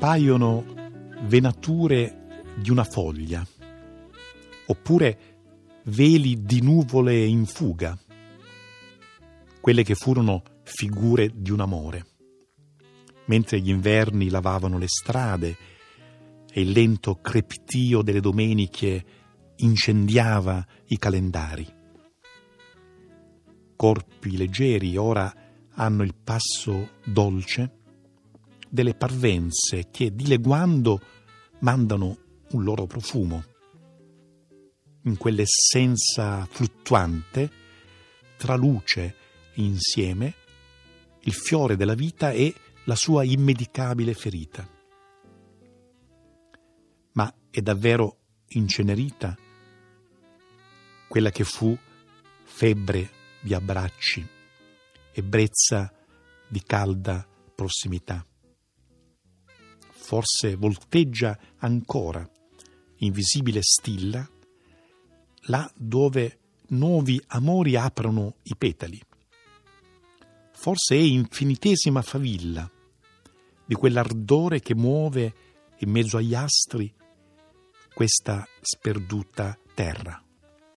appaiono venature di una foglia, oppure veli di nuvole in fuga, quelle che furono figure di un amore, mentre gli inverni lavavano le strade e il lento crepitio delle domeniche incendiava i calendari. Corpi leggeri ora hanno il passo dolce delle parvenze che dileguando mandano un loro profumo. In quell'essenza fluttuante traluce insieme il fiore della vita e la sua immedicabile ferita. Ma è davvero incenerita quella che fu febbre di abbracci, ebbrezza di calda prossimità. Forse volteggia ancora, invisibile stilla, là dove nuovi amori aprono i petali. Forse è infinitesima favilla di quell'ardore che muove in mezzo agli astri questa sperduta terra.